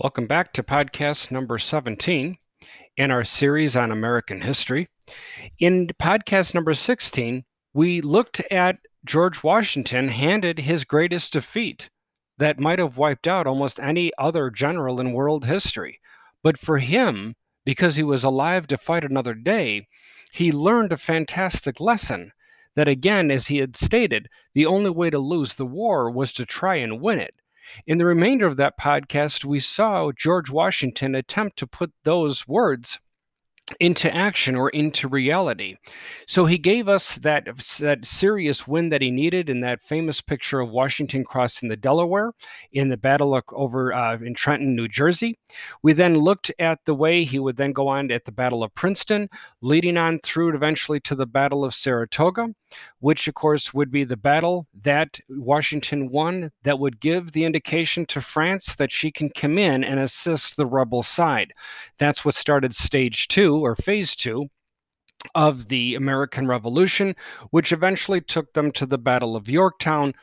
Welcome back to podcast number 17 in our series on American history. In podcast number 16, we looked at George Washington handed his greatest defeat that might have wiped out almost any other general in world history. But for him, because he was alive to fight another day, he learned a fantastic lesson that, again, as he had stated, the only way to lose the war was to try and win it. In the remainder of that podcast, we saw George Washington attempt to put those words into action or into reality. So he gave us that that serious win that he needed in that famous picture of Washington crossing the Delaware in the battle over uh, in Trenton, New Jersey. We then looked at the way he would then go on at the Battle of Princeton, leading on through eventually to the Battle of Saratoga, which of course would be the battle that Washington won that would give the indication to France that she can come in and assist the rebel side. That's what started stage 2 or phase 2 of the American Revolution, which eventually took them to the Battle of Yorktown,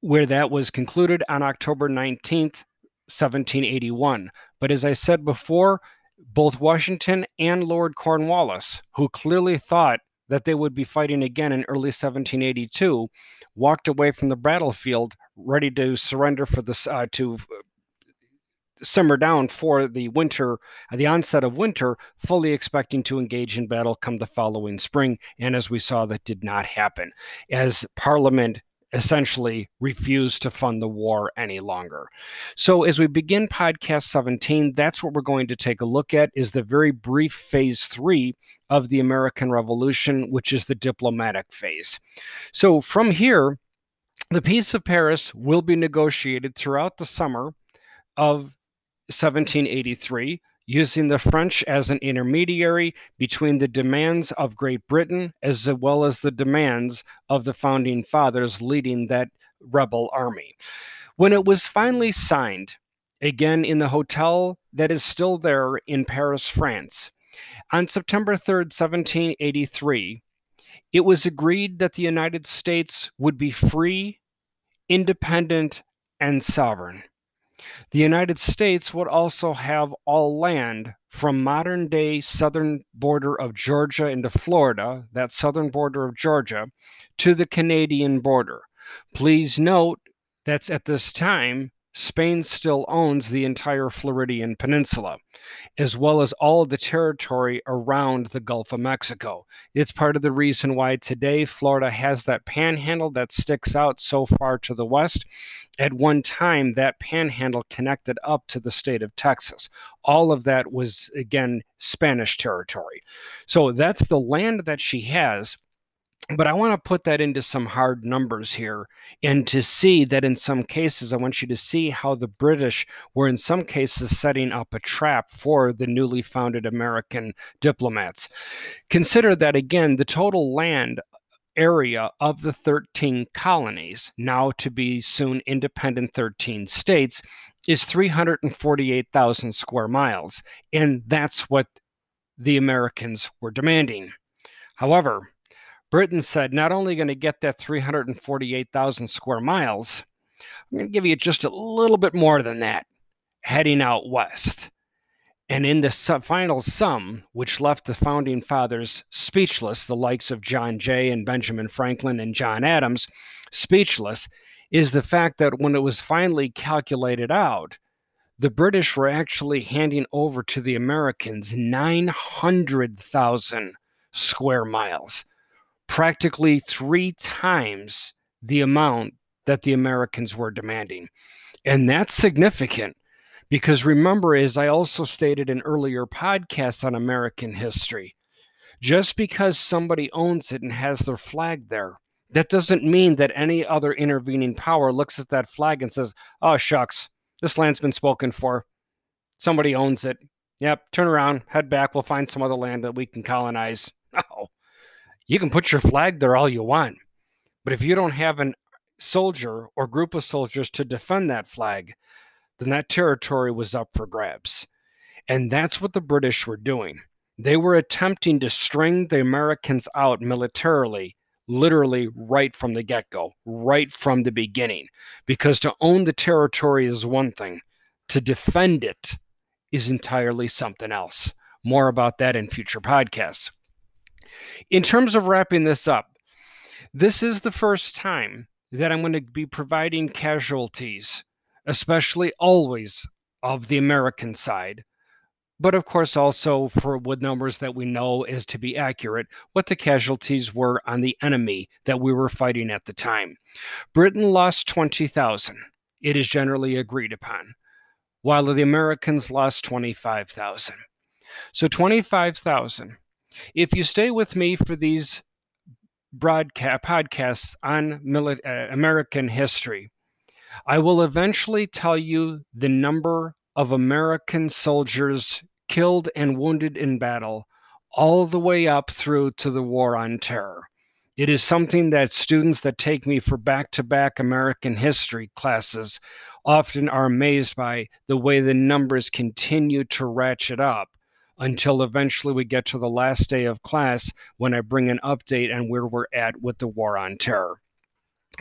where that was concluded on October 19th, 1781. But as I said before, both Washington and Lord Cornwallis, who clearly thought that they would be fighting again in early 1782, walked away from the battlefield ready to surrender for the uh, to simmer down for the winter, uh, the onset of winter, fully expecting to engage in battle come the following spring. And as we saw, that did not happen, as Parliament essentially refused to fund the war any longer. So as we begin podcast 17, that's what we're going to take a look at is the very brief phase 3 of the American Revolution, which is the diplomatic phase. So from here, the Peace of Paris will be negotiated throughout the summer of 1783, using the French as an intermediary between the demands of Great Britain as well as the demands of the founding fathers leading that rebel army. When it was finally signed, again in the hotel that is still there in Paris, France, on September 3rd, 1783, it was agreed that the United States would be free, independent, and sovereign. The United States would also have all land from modern day southern border of Georgia into Florida, that southern border of Georgia, to the Canadian border. Please note that's at this time Spain still owns the entire Floridian Peninsula, as well as all of the territory around the Gulf of Mexico. It's part of the reason why today Florida has that panhandle that sticks out so far to the west. At one time, that panhandle connected up to the state of Texas. All of that was, again, Spanish territory. So that's the land that she has but I want to put that into some hard numbers here and to see that in some cases, I want you to see how the British were in some cases setting up a trap for the newly founded American diplomats. Consider that again, the total land area of the 13 colonies, now to be soon independent 13 states, is 348,000 square miles. And that's what the Americans were demanding. However, Britain said, not only going to get that 348,000 square miles, I'm going to give you just a little bit more than that heading out west. And in the final sum, which left the founding fathers speechless, the likes of John Jay and Benjamin Franklin and John Adams speechless, is the fact that when it was finally calculated out, the British were actually handing over to the Americans 900,000 square miles practically three times the amount that the Americans were demanding. And that's significant because remember, as I also stated in earlier podcasts on American history, just because somebody owns it and has their flag there, that doesn't mean that any other intervening power looks at that flag and says, oh, shucks, this land's been spoken for. Somebody owns it. Yep, turn around, head back. We'll find some other land that we can colonize. No, you can put your flag there all you want. But if you don't have a soldier or group of soldiers to defend that flag, then that territory was up for grabs. And that's what the British were doing. They were attempting to string the Americans out militarily, literally right from the get go, right from the beginning. Because to own the territory is one thing, to defend it is entirely something else. More about that in future podcasts. In terms of wrapping this up, this is the first time that I'm going to be providing casualties, especially always of the American side, but of course also for with numbers that we know is to be accurate, what the casualties were on the enemy that we were fighting at the time. Britain lost 20,000. It is generally agreed upon, while the Americans lost 25,000. So 25,000. If you stay with me for these broadcast podcasts on mili- uh, American history, I will eventually tell you the number of American soldiers killed and wounded in battle, all the way up through to the War on Terror. It is something that students that take me for back to back American history classes often are amazed by the way the numbers continue to ratchet up until eventually we get to the last day of class when I bring an update on where we're at with the war on terror.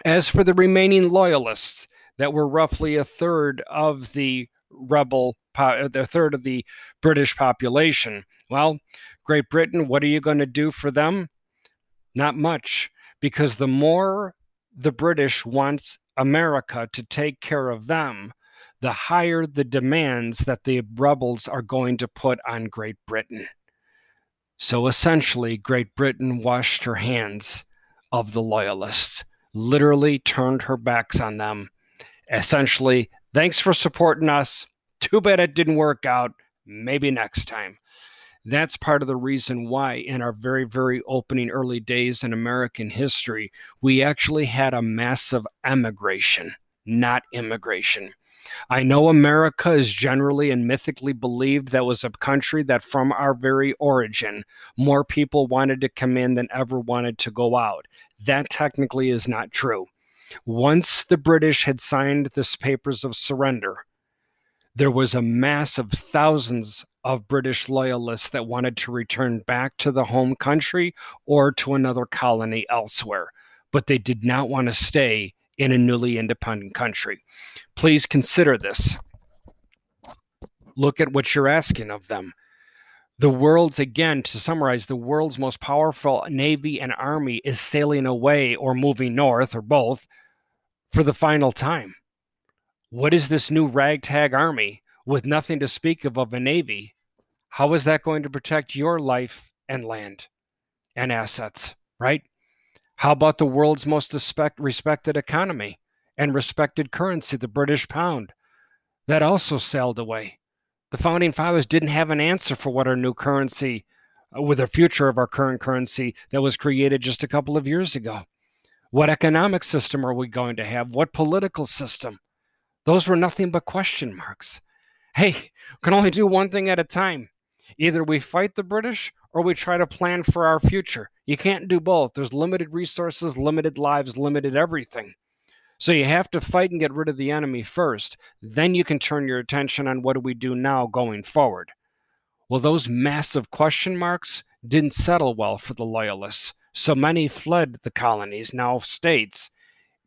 As for the remaining loyalists, that were roughly a third of the rebel, a third of the British population. Well, Great Britain, what are you going to do for them? Not much, because the more the British wants America to take care of them, the higher the demands that the rebels are going to put on Great Britain. So essentially, Great Britain washed her hands of the Loyalists, literally turned her backs on them. Essentially, thanks for supporting us. Too bad it didn't work out. Maybe next time. That's part of the reason why, in our very, very opening early days in American history, we actually had a massive emigration, not immigration. I know America is generally and mythically believed that was a country that from our very origin, more people wanted to come in than ever wanted to go out. That technically is not true. Once the British had signed the papers of surrender, there was a mass of thousands of British loyalists that wanted to return back to the home country or to another colony elsewhere, but they did not want to stay in a newly independent country. Please consider this. Look at what you're asking of them. The world's, again, to summarize, the world's most powerful navy and army is sailing away or moving north or both for the final time. What is this new ragtag army with nothing to speak of of a navy? How is that going to protect your life and land and assets, right? How about the world's most respect, respected economy and respected currency, the British pound? That also sailed away. The founding fathers didn't have an answer for what our new currency, uh, with the future of our current currency that was created just a couple of years ago. What economic system are we going to have? What political system? Those were nothing but question marks. Hey, we can only do one thing at a time. Either we fight the British or we try to plan for our future. You can't do both. There's limited resources, limited lives, limited everything. So you have to fight and get rid of the enemy first. Then you can turn your attention on what do we do now going forward. Well, those massive question marks didn't settle well for the Loyalists. So many fled the colonies, now states,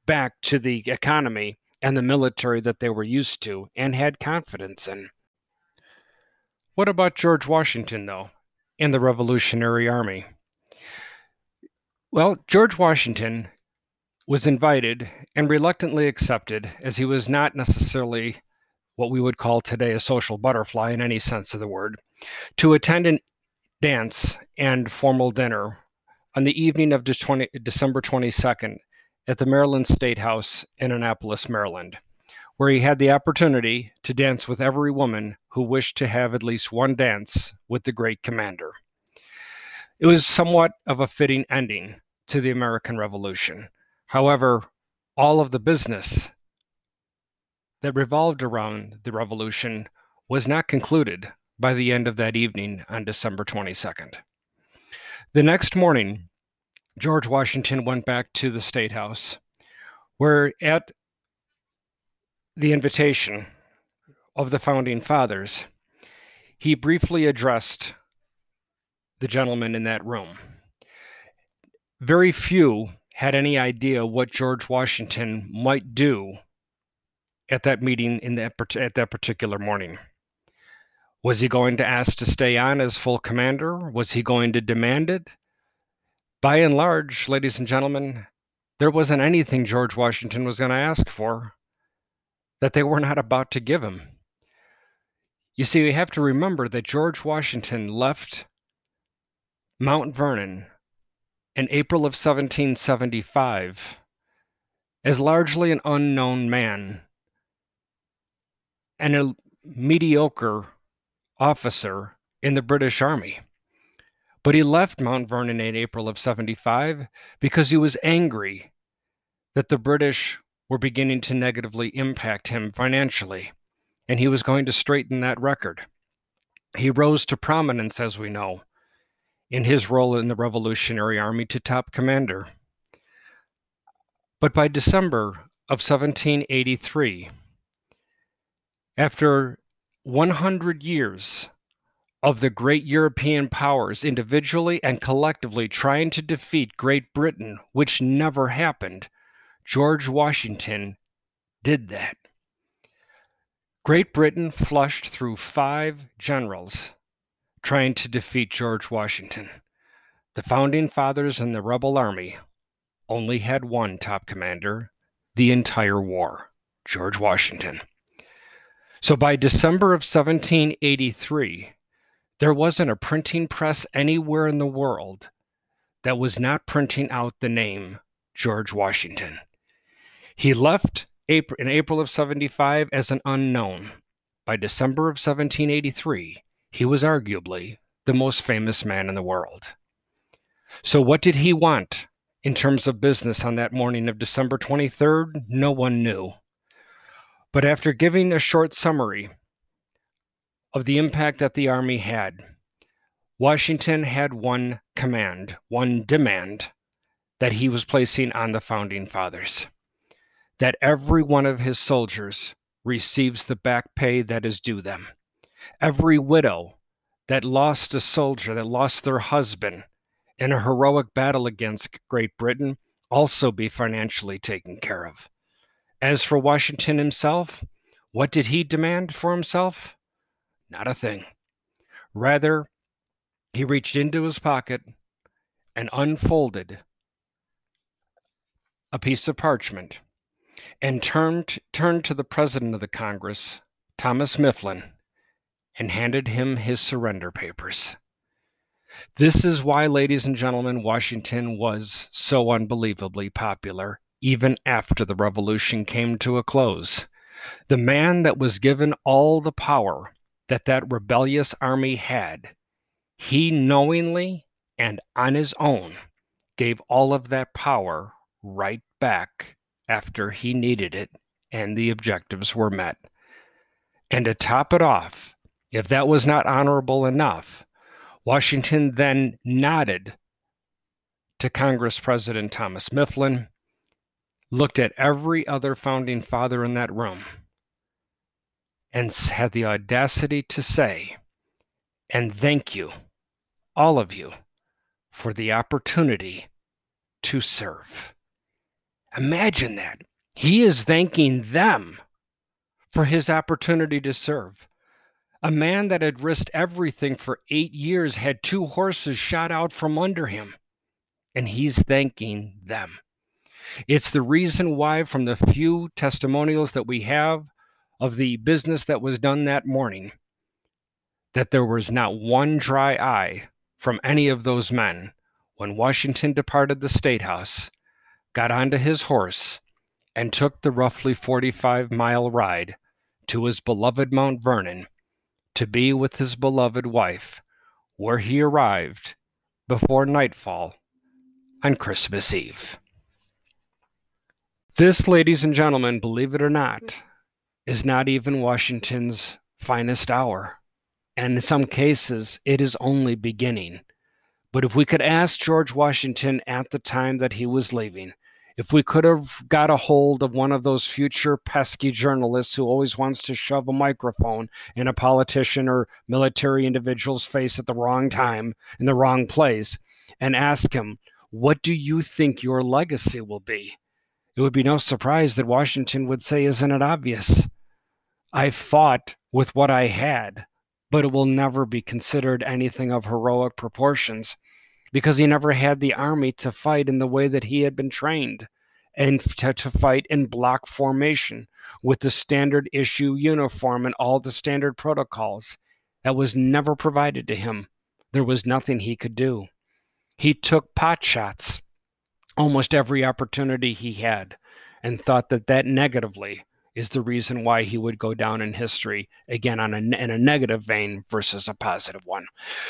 back to the economy and the military that they were used to and had confidence in. What about George Washington, though? In the Revolutionary Army. Well, George Washington was invited and reluctantly accepted, as he was not necessarily what we would call today a social butterfly in any sense of the word, to attend a dance and formal dinner on the evening of December 22nd at the Maryland State House in Annapolis, Maryland, where he had the opportunity to dance with every woman who wished to have at least one dance with the great commander. It was somewhat of a fitting ending to the American Revolution. However, all of the business that revolved around the revolution was not concluded by the end of that evening on December 22nd. The next morning, George Washington went back to the State House, where at the invitation of the founding fathers, he briefly addressed the gentlemen in that room. Very few had any idea what George Washington might do at that meeting in that at that particular morning. Was he going to ask to stay on as full commander? Was he going to demand it? By and large, ladies and gentlemen, there wasn't anything George Washington was going to ask for that they were not about to give him. You see, we have to remember that George Washington left Mount Vernon in April of 1775 as largely an unknown man and a mediocre officer in the British Army. But he left Mount Vernon in April of 75 because he was angry that the British were beginning to negatively impact him financially, and he was going to straighten that record. He rose to prominence, as we know, in his role in the Revolutionary Army to top commander. But by December of 1783, after 100 years of the great European powers individually and collectively trying to defeat Great Britain, which never happened, George Washington did that. Great Britain flushed through five generals trying to defeat George Washington. The founding fathers and the rebel army only had one top commander the entire war George Washington. So by December of 1783, there wasn't a printing press anywhere in the world that was not printing out the name George Washington. He left April, in April of 75 as an unknown. By December of 1783, he was arguably the most famous man in the world. So, what did he want in terms of business on that morning of December 23rd? No one knew. But after giving a short summary of the impact that the Army had, Washington had one command, one demand that he was placing on the founding fathers that every one of his soldiers receives the back pay that is due them. Every widow that lost a soldier, that lost their husband in a heroic battle against Great Britain, also be financially taken care of. As for Washington himself, what did he demand for himself? Not a thing. Rather, he reached into his pocket and unfolded a piece of parchment and turned, turned to the president of the Congress, Thomas Mifflin, and handed him his surrender papers. This is why, ladies and gentlemen, Washington was so unbelievably popular even after the revolution came to a close. The man that was given all the power that that rebellious army had, he knowingly and on his own gave all of that power right back after he needed it and the objectives were met. And to top it off, if that was not honorable enough, Washington then nodded to Congress President Thomas Mifflin looked at every other founding father in that room and had the audacity to say, and thank you, all of you, for the opportunity to serve. Imagine that. He is thanking them for his opportunity to serve. A man that had risked everything for eight years had two horses shot out from under him, and he's thanking them. It's the reason why, from the few testimonials that we have of the business that was done that morning, that there was not one dry eye from any of those men when Washington departed the State House, got onto his horse, and took the roughly 45 mile ride to his beloved Mount Vernon to be with his beloved wife, where he arrived before nightfall on Christmas Eve. This, ladies and gentlemen, believe it or not, is not even Washington's finest hour. And in some cases, it is only beginning. But if we could ask George Washington at the time that he was leaving, if we could have got a hold of one of those future pesky journalists who always wants to shove a microphone in a politician or military individual's face at the wrong time in the wrong place and ask him, What do you think your legacy will be? It would be no surprise that Washington would say, Isn't it obvious? I fought with what I had, but it will never be considered anything of heroic proportions because he never had the army to fight in the way that he had been trained and to, to fight in block formation with the standard issue uniform and all the standard protocols. That was never provided to him. There was nothing he could do. He took pot shots almost every opportunity he had and thought that that negatively is the reason why he would go down in history again on a, in a negative vein versus a positive one.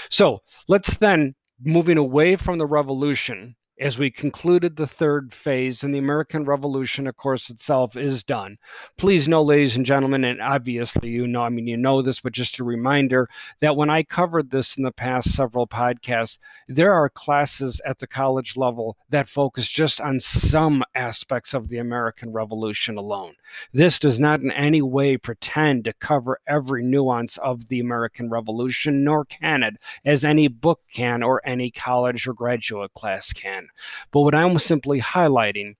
So let's then moving away from the revolution as we concluded the third phase and the American Revolution, of course, itself is done. Please know, ladies and gentlemen, and obviously you know, I mean, you know this, but just a reminder that when I covered this in the past several podcasts, there are classes at the college level that focus just on some aspects of the American Revolution alone. This does not in any way pretend to cover every nuance of the American Revolution, nor can it, as any book can or any college or graduate class can. But what I'm simply highlighting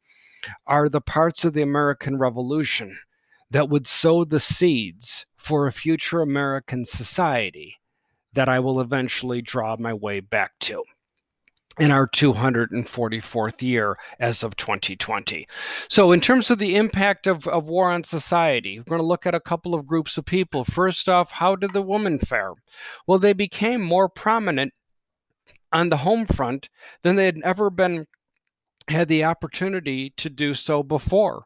are the parts of the American Revolution that would sow the seeds for a future American society that I will eventually draw my way back to in our 244th year as of 2020. So, in terms of the impact of, of war on society, we're going to look at a couple of groups of people. First off, how did the women fare? Well, they became more prominent on the home front than they had ever been had the opportunity to do so before.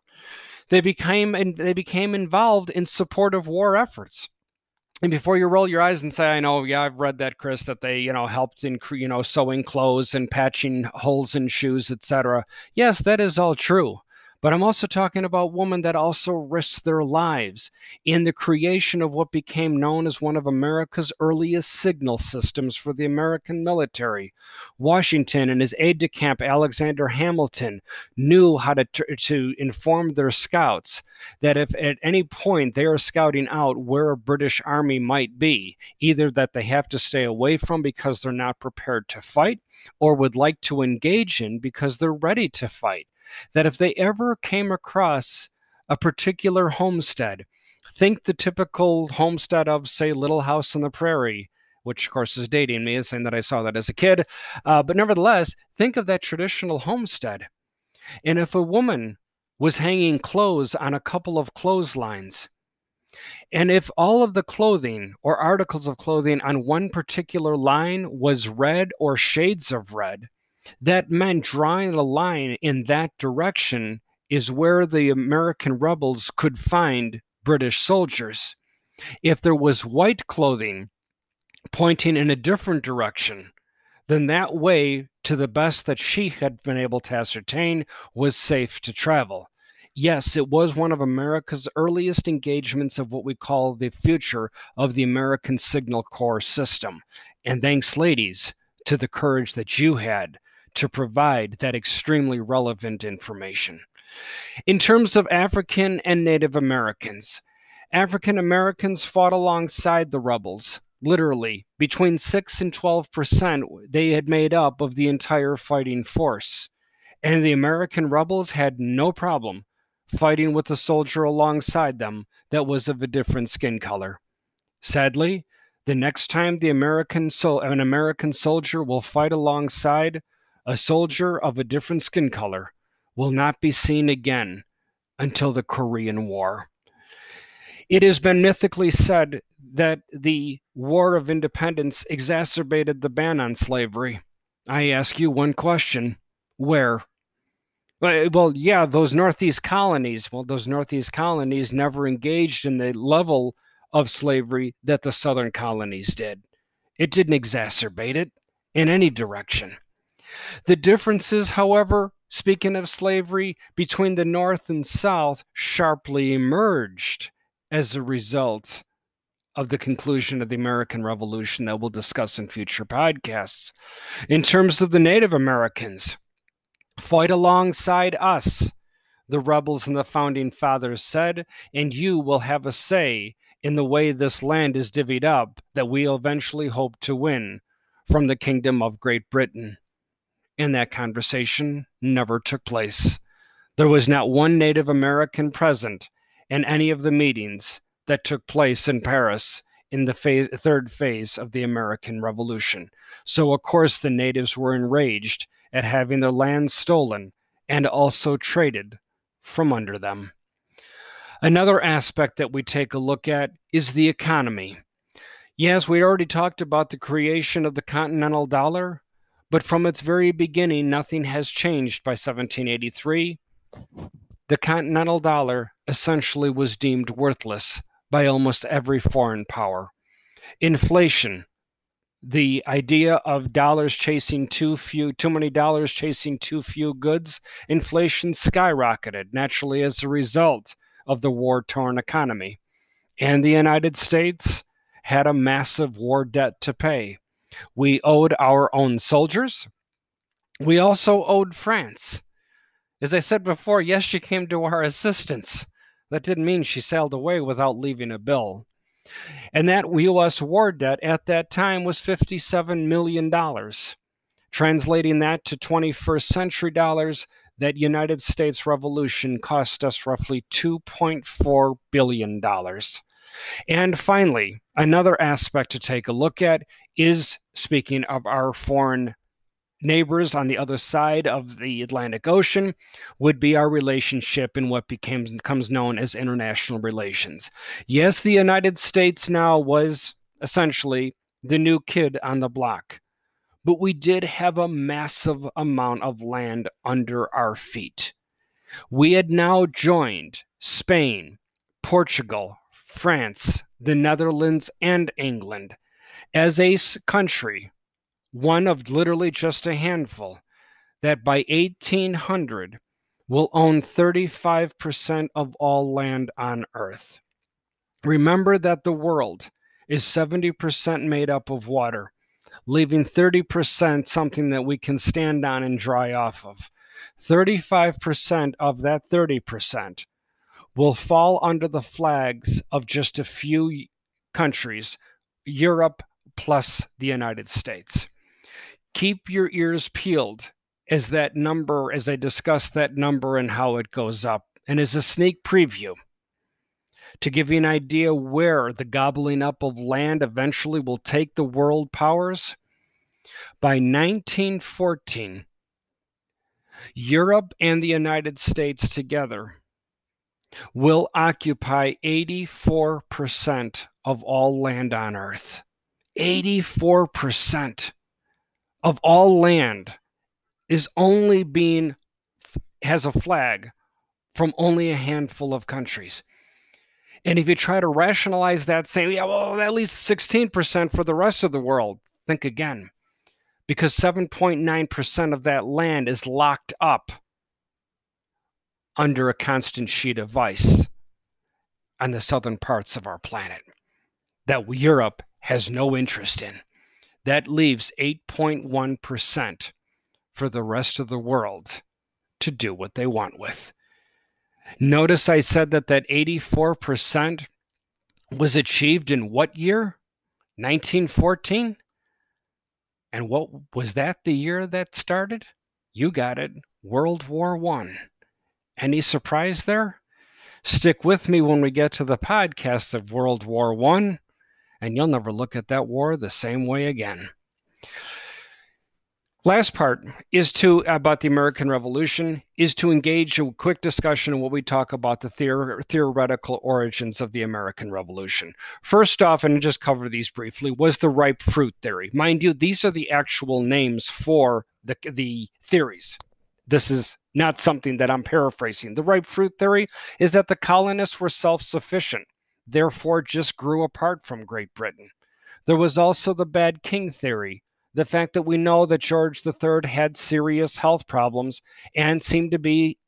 They became and they became involved in support of war efforts. And before you roll your eyes and say, "I know, yeah, I've read that, Chris, that they, you know, helped in, you know, sewing clothes and patching holes in shoes, etc." Yes, that is all true. But I'm also talking about women that also risked their lives in the creation of what became known as one of America's earliest signal systems for the American military. Washington and his aide de camp, Alexander Hamilton, knew how to, to inform their scouts that if at any point they are scouting out where a British army might be, either that they have to stay away from because they're not prepared to fight or would like to engage in because they're ready to fight that if they ever came across a particular homestead, think the typical homestead of, say, Little House on the Prairie, which of course is dating me, is saying that I saw that as a kid. Uh, but nevertheless, think of that traditional homestead. And if a woman was hanging clothes on a couple of clotheslines, and if all of the clothing or articles of clothing on one particular line was red or shades of red, that meant drawing a line in that direction is where the American rebels could find British soldiers. If there was white clothing pointing in a different direction, then that way, to the best that she had been able to ascertain, was safe to travel. Yes, it was one of America's earliest engagements of what we call the future of the American Signal Corps system. And thanks, ladies, to the courage that you had to provide that extremely relevant information. In terms of African and Native Americans, African Americans fought alongside the rebels. Literally, between 6 and 12 percent they had made up of the entire fighting force. And the American rebels had no problem fighting with a soldier alongside them that was of a different skin color. Sadly, the next time the American an American soldier will fight alongside a soldier of a different skin color will not be seen again until the Korean War. It has been mythically said that the War of Independence exacerbated the ban on slavery. I ask you one question where? Well, eh, yeah, those Northeast colonies, well, those Northeast colonies never engaged in the level of slavery that the Southern colonies did. It didn't exacerbate it in any direction. The differences, however, speaking of slavery, between the North and South sharply emerged as a result of the conclusion of the American Revolution that we'll discuss in future podcasts. In terms of the Native Americans, Fight alongside us, the rebels and the founding fathers said, and you will have a say in the way this land is divvied up that we eventually hope to win from the kingdom of Great Britain. And that conversation never took place. There was not one Native American present in any of the meetings that took place in Paris in the phase, third phase of the American Revolution. So, of course, the natives were enraged at having their land stolen and also traded from under them. Another aspect that we take a look at is the economy. Yes, we already talked about the creation of the continental dollar, but from its very beginning, nothing has changed by 1783. The continental dollar essentially was deemed worthless by almost every foreign power. Inflation, the idea of dollars chasing too few, too many dollars chasing too few goods, inflation skyrocketed naturally as a result of the war torn economy. And the United States had a massive war debt to pay. We owed our own soldiers. We also owed France. As I said before, yes, she came to our assistance. That didn't mean she sailed away without leaving a bill. And that U.S. war debt at that time was $57 million. Translating that to 21st century dollars, that United States Revolution cost us roughly $2.4 billion. And finally, another aspect to take a look at is speaking of our foreign neighbors on the other side of the Atlantic Ocean would be our relationship in what became becomes known as international relations. Yes, the United States now was essentially the new kid on the block, but we did have a massive amount of land under our feet. We had now joined Spain, Portugal, France, the Netherlands, and England as a country one of literally just a handful, that by 1800 will own 35% of all land on Earth. Remember that the world is 70% made up of water, leaving 30% something that we can stand on and dry off of. 35% of that 30% will fall under the flags of just a few countries, Europe plus the United States keep your ears peeled as that number, as I discuss that number and how it goes up, and as a sneak preview to give you an idea where the gobbling up of land eventually will take the world powers. By 1914, Europe and the United States together will occupy 84% of all land on Earth. 84% of all land is only being has a flag from only a handful of countries. And if you try to rationalize that, say, yeah, well, at least 16% for the rest of the world, think again. Because 7.9% of that land is locked up under a constant sheet of ice on the southern parts of our planet that Europe has no interest in. That leaves 8.1% for the rest of the world to do what they want with. Notice I said that that 84% was achieved in what year? 1914? And what was that the year that started? You got it. World War 1. Any surprise there? Stick with me when we get to the podcast of World War 1 and you'll never look at that war the same way again. Last part is to about the American Revolution is to engage a quick discussion on what we talk about the theor- theoretical origins of the American Revolution. First off, and I'll just cover these briefly, was the ripe fruit theory. Mind you, these are the actual names for the the theories. This is not something that I'm paraphrasing. The ripe fruit theory is that the colonists were self-sufficient therefore just grew apart from Great Britain. There was also the bad king theory, the fact that we know that George III had serious health problems and seemed to be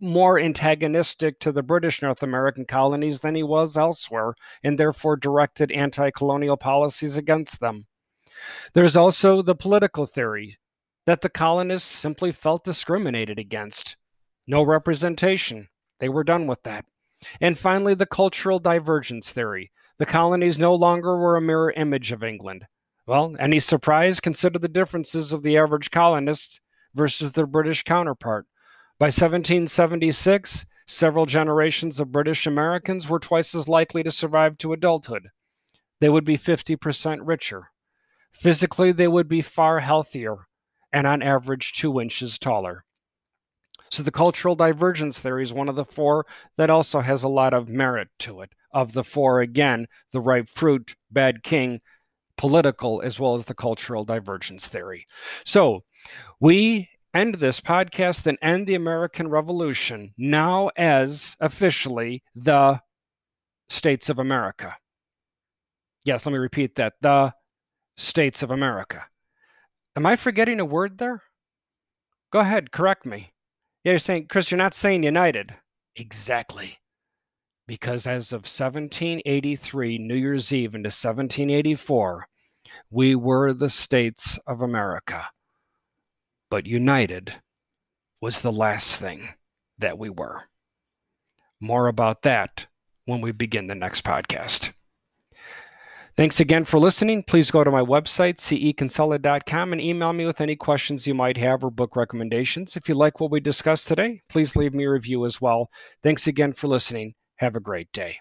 more antagonistic to the British North American colonies than he was elsewhere, and therefore directed anti colonial policies against them. There's also the political theory that the colonists simply felt discriminated against. No representation. They were done with that. And finally, the cultural divergence theory. The colonies no longer were a mirror image of England. Well, any surprise? Consider the differences of the average colonist versus their British counterpart. By 1776, several generations of British Americans were twice as likely to survive to adulthood. They would be 50% richer. Physically, they would be far healthier and on average two inches taller. So the cultural divergence theory is one of the four that also has a lot of merit to it. Of the four, again, the ripe fruit, bad king, political, as well as the cultural divergence theory. So we end this podcast and end the American Revolution now as officially the States of America. Yes, let me repeat that the States of America. Am I forgetting a word there? Go ahead, correct me. Yeah, you're saying, Chris, you're not saying United. Exactly. Because as of 1783, New Year's Eve into 1784, we were the States of America. But united was the last thing that we were. More about that when we begin the next podcast. Thanks again for listening. Please go to my website, ceconsolid.com, and email me with any questions you might have or book recommendations. If you like what we discussed today, please leave me a review as well. Thanks again for listening. Have a great day.